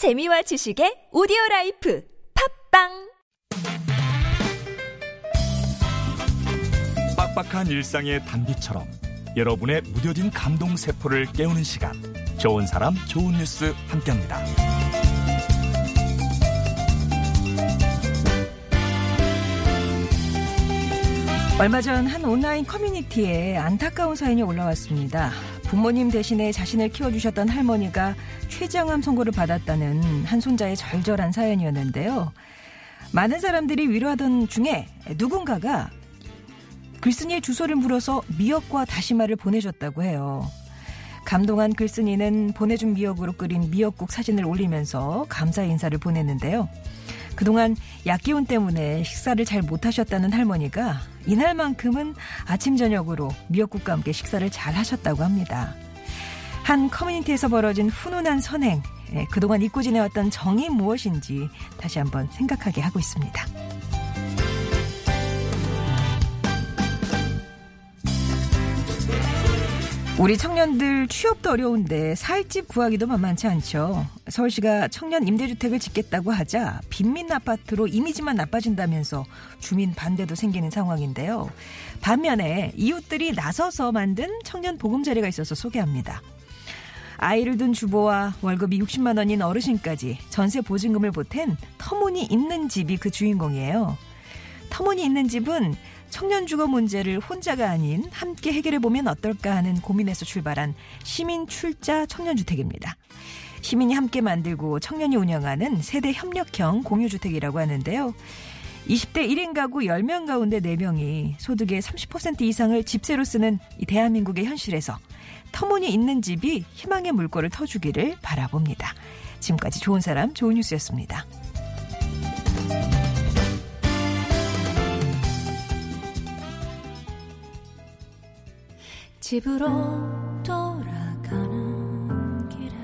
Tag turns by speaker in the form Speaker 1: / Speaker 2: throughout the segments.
Speaker 1: 재미와 지식의 오디오 life 팟빵
Speaker 2: 빡빡한 일상의 단비처럼 여러분의 무뎌진 감동 세포를 깨우는 시간 좋은 사람 좋은 뉴스 함께합니다.
Speaker 3: 얼마 전 한 온라인 커뮤니티에 안타까운 사연이 올라왔습니다. 부모님 대신에 자신을 키워주셨던 할머니가 췌장암 선고를 받았다는 한 손자의 절절한 사연이었는데요. 많은 사람들이 위로하던 중에 누군가가 글쓴이의 주소를 물어서 미역과 다시마를 보내줬다고 해요. 감동한 글쓴이는 보내준 미역으로 끓인 미역국 사진을 올리면서 감사 인사를 보냈는데요. 그동안 약기운 때문에 식사를 잘 못하셨다는 할머니가 이날만큼은 아침 저녁으로 미역국과 함께 식사를 잘 하셨다고 합니다. 한 커뮤니티에서 벌어진 훈훈한 선행, 예, 그동안 잊고 지내왔던 정이 무엇인지 다시 한번 생각하게 하고 있습니다. 우리 청년들 취업도 어려운데 살집 구하기도 만만치 않죠. 서울시가 청년 임대주택을 짓겠다고 하자 빈민 아파트로 이미지만 나빠진다면서 주민 반대도 생기는 상황인데요. 반면에 이웃들이 나서서 만든 청년 보금자리가 있어서 소개합니다. 아이를 둔 주부와 월급이 60만 원인 어르신까지 전세 보증금을 보탠 터무니 있는 집이 그 주인공이에요. 터무니 있는 집은 청년 주거 문제를 혼자가 아닌 함께 해결해 보면 어떨까 하는 고민에서 출발한 시민 출자 청년 주택입니다. 시민이 함께 만들고 청년이 운영하는 세대 협력형 공유주택이라고 하는데요. 20대 1인 가구 10명 가운데 4명이 소득의 30% 이상을 집세로 쓰는 이 대한민국의 현실에서 터무니 있는 집이 희망의 물꼬를 터주기를 바라봅니다. 지금까지 좋은 사람, 좋은 뉴스였습니다.
Speaker 4: 집으로 돌아가는 길에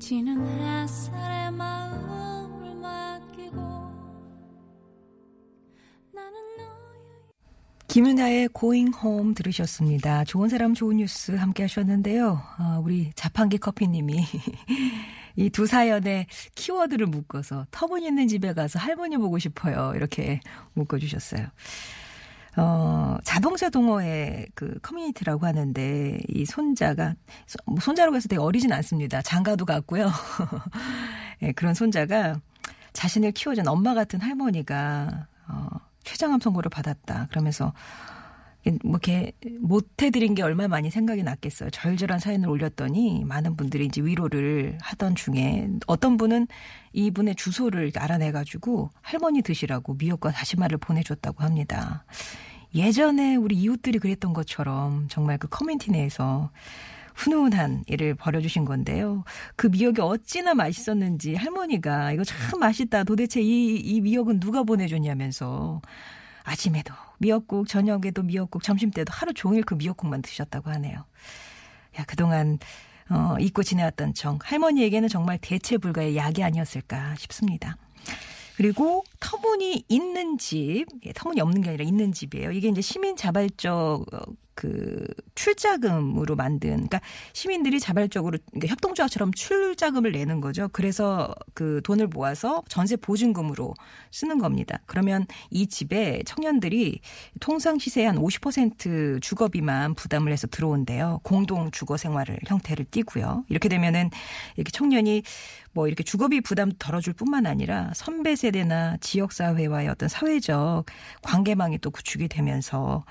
Speaker 4: 지는 햇살에 마음을 맡기고 나는
Speaker 3: 김윤아의 Going Home 들으셨습니다. 좋은 사람 좋은 뉴스 함께 하셨는데요. 아, 우리 자판기 커피님이 이 두 사연의 키워드를 묶어서 터무니있는 집에 가서 할머니 보고 싶어요. 이렇게 묶어주셨어요. 어, 자동차 동호회 그 커뮤니티라고 하는데 이 손자가 뭐 손자라고 해서 되게 어리진 않습니다. 장가도 갔고요. 예, 그런 손자가 자신을 키워준 엄마 같은 할머니가 어, 췌장암 선고를 받았다. 그러면서 뭐 이렇게 못 해드린 게 얼마나 많이 생각이 났겠어요. 절절한 사연을 올렸더니 많은 분들이 이제 위로를 하던 중에 어떤 분은 이분의 주소를 알아내가지고 할머니 드시라고 미역과 다시마를 보내줬다고 합니다. 예전에 우리 이웃들이 그랬던 것처럼 정말 그 커뮤니티 내에서 훈훈한 일을 벌여주신 건데요. 그 미역이 어찌나 맛있었는지 할머니가 이거 참 맛있다. 도대체 이, 이 미역은 누가 보내줬냐면서 아침에도 미역국, 저녁에도 미역국, 점심 때도 하루 종일 그 미역국만 드셨다고 하네요. 야, 그동안 어, 잊고 지내왔던 정 할머니에게는 정말 대체 불가의 약이 아니었을까 싶습니다. 그리고 터무니 있는 집, 예, 터무니 없는 게 아니라 있는 집이에요. 이게 이제 시민 자발적 그 출자금으로 만든 그러니까 시민들이 자발적으로 그러니까 협동조합처럼 출자금을 내는 거죠. 그래서 그 돈을 모아서 전세 보증금으로 쓰는 겁니다. 그러면 이 집에 청년들이 통상 시세의 한 50% 주거비만 부담을 해서 들어온대요. 공동 주거 생활을 형태를 띠고요. 이렇게 되면은 이렇게 청년이 뭐 이렇게 주거비 부담 덜어줄 뿐만 아니라 선배 세대나 지역 사회와의 어떤 사회적 관계망이 또 구축이 되면서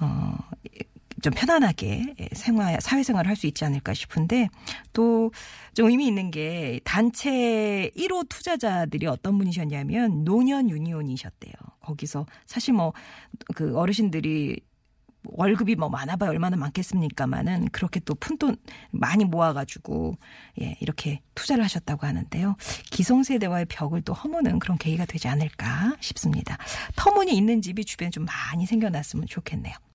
Speaker 3: 어, 좀 편안하게 생활, 사회생활을 할 수 있지 않을까 싶은데 또 좀 의미 있는 게 단체 1호 투자자들이 어떤 분이셨냐면 노년 유니온이셨대요. 거기서 사실 뭐 그 어르신들이 월급이 뭐 많아봐야 얼마나 많겠습니까마는 그렇게 또 푼돈 많이 모아가지고 예 이렇게 투자를 하셨다고 하는데요. 기성세대와의 벽을 또 허무는 그런 계기가 되지 않을까 싶습니다. 터무니 있는 집이 주변에 좀 많이 생겨났으면 좋겠네요.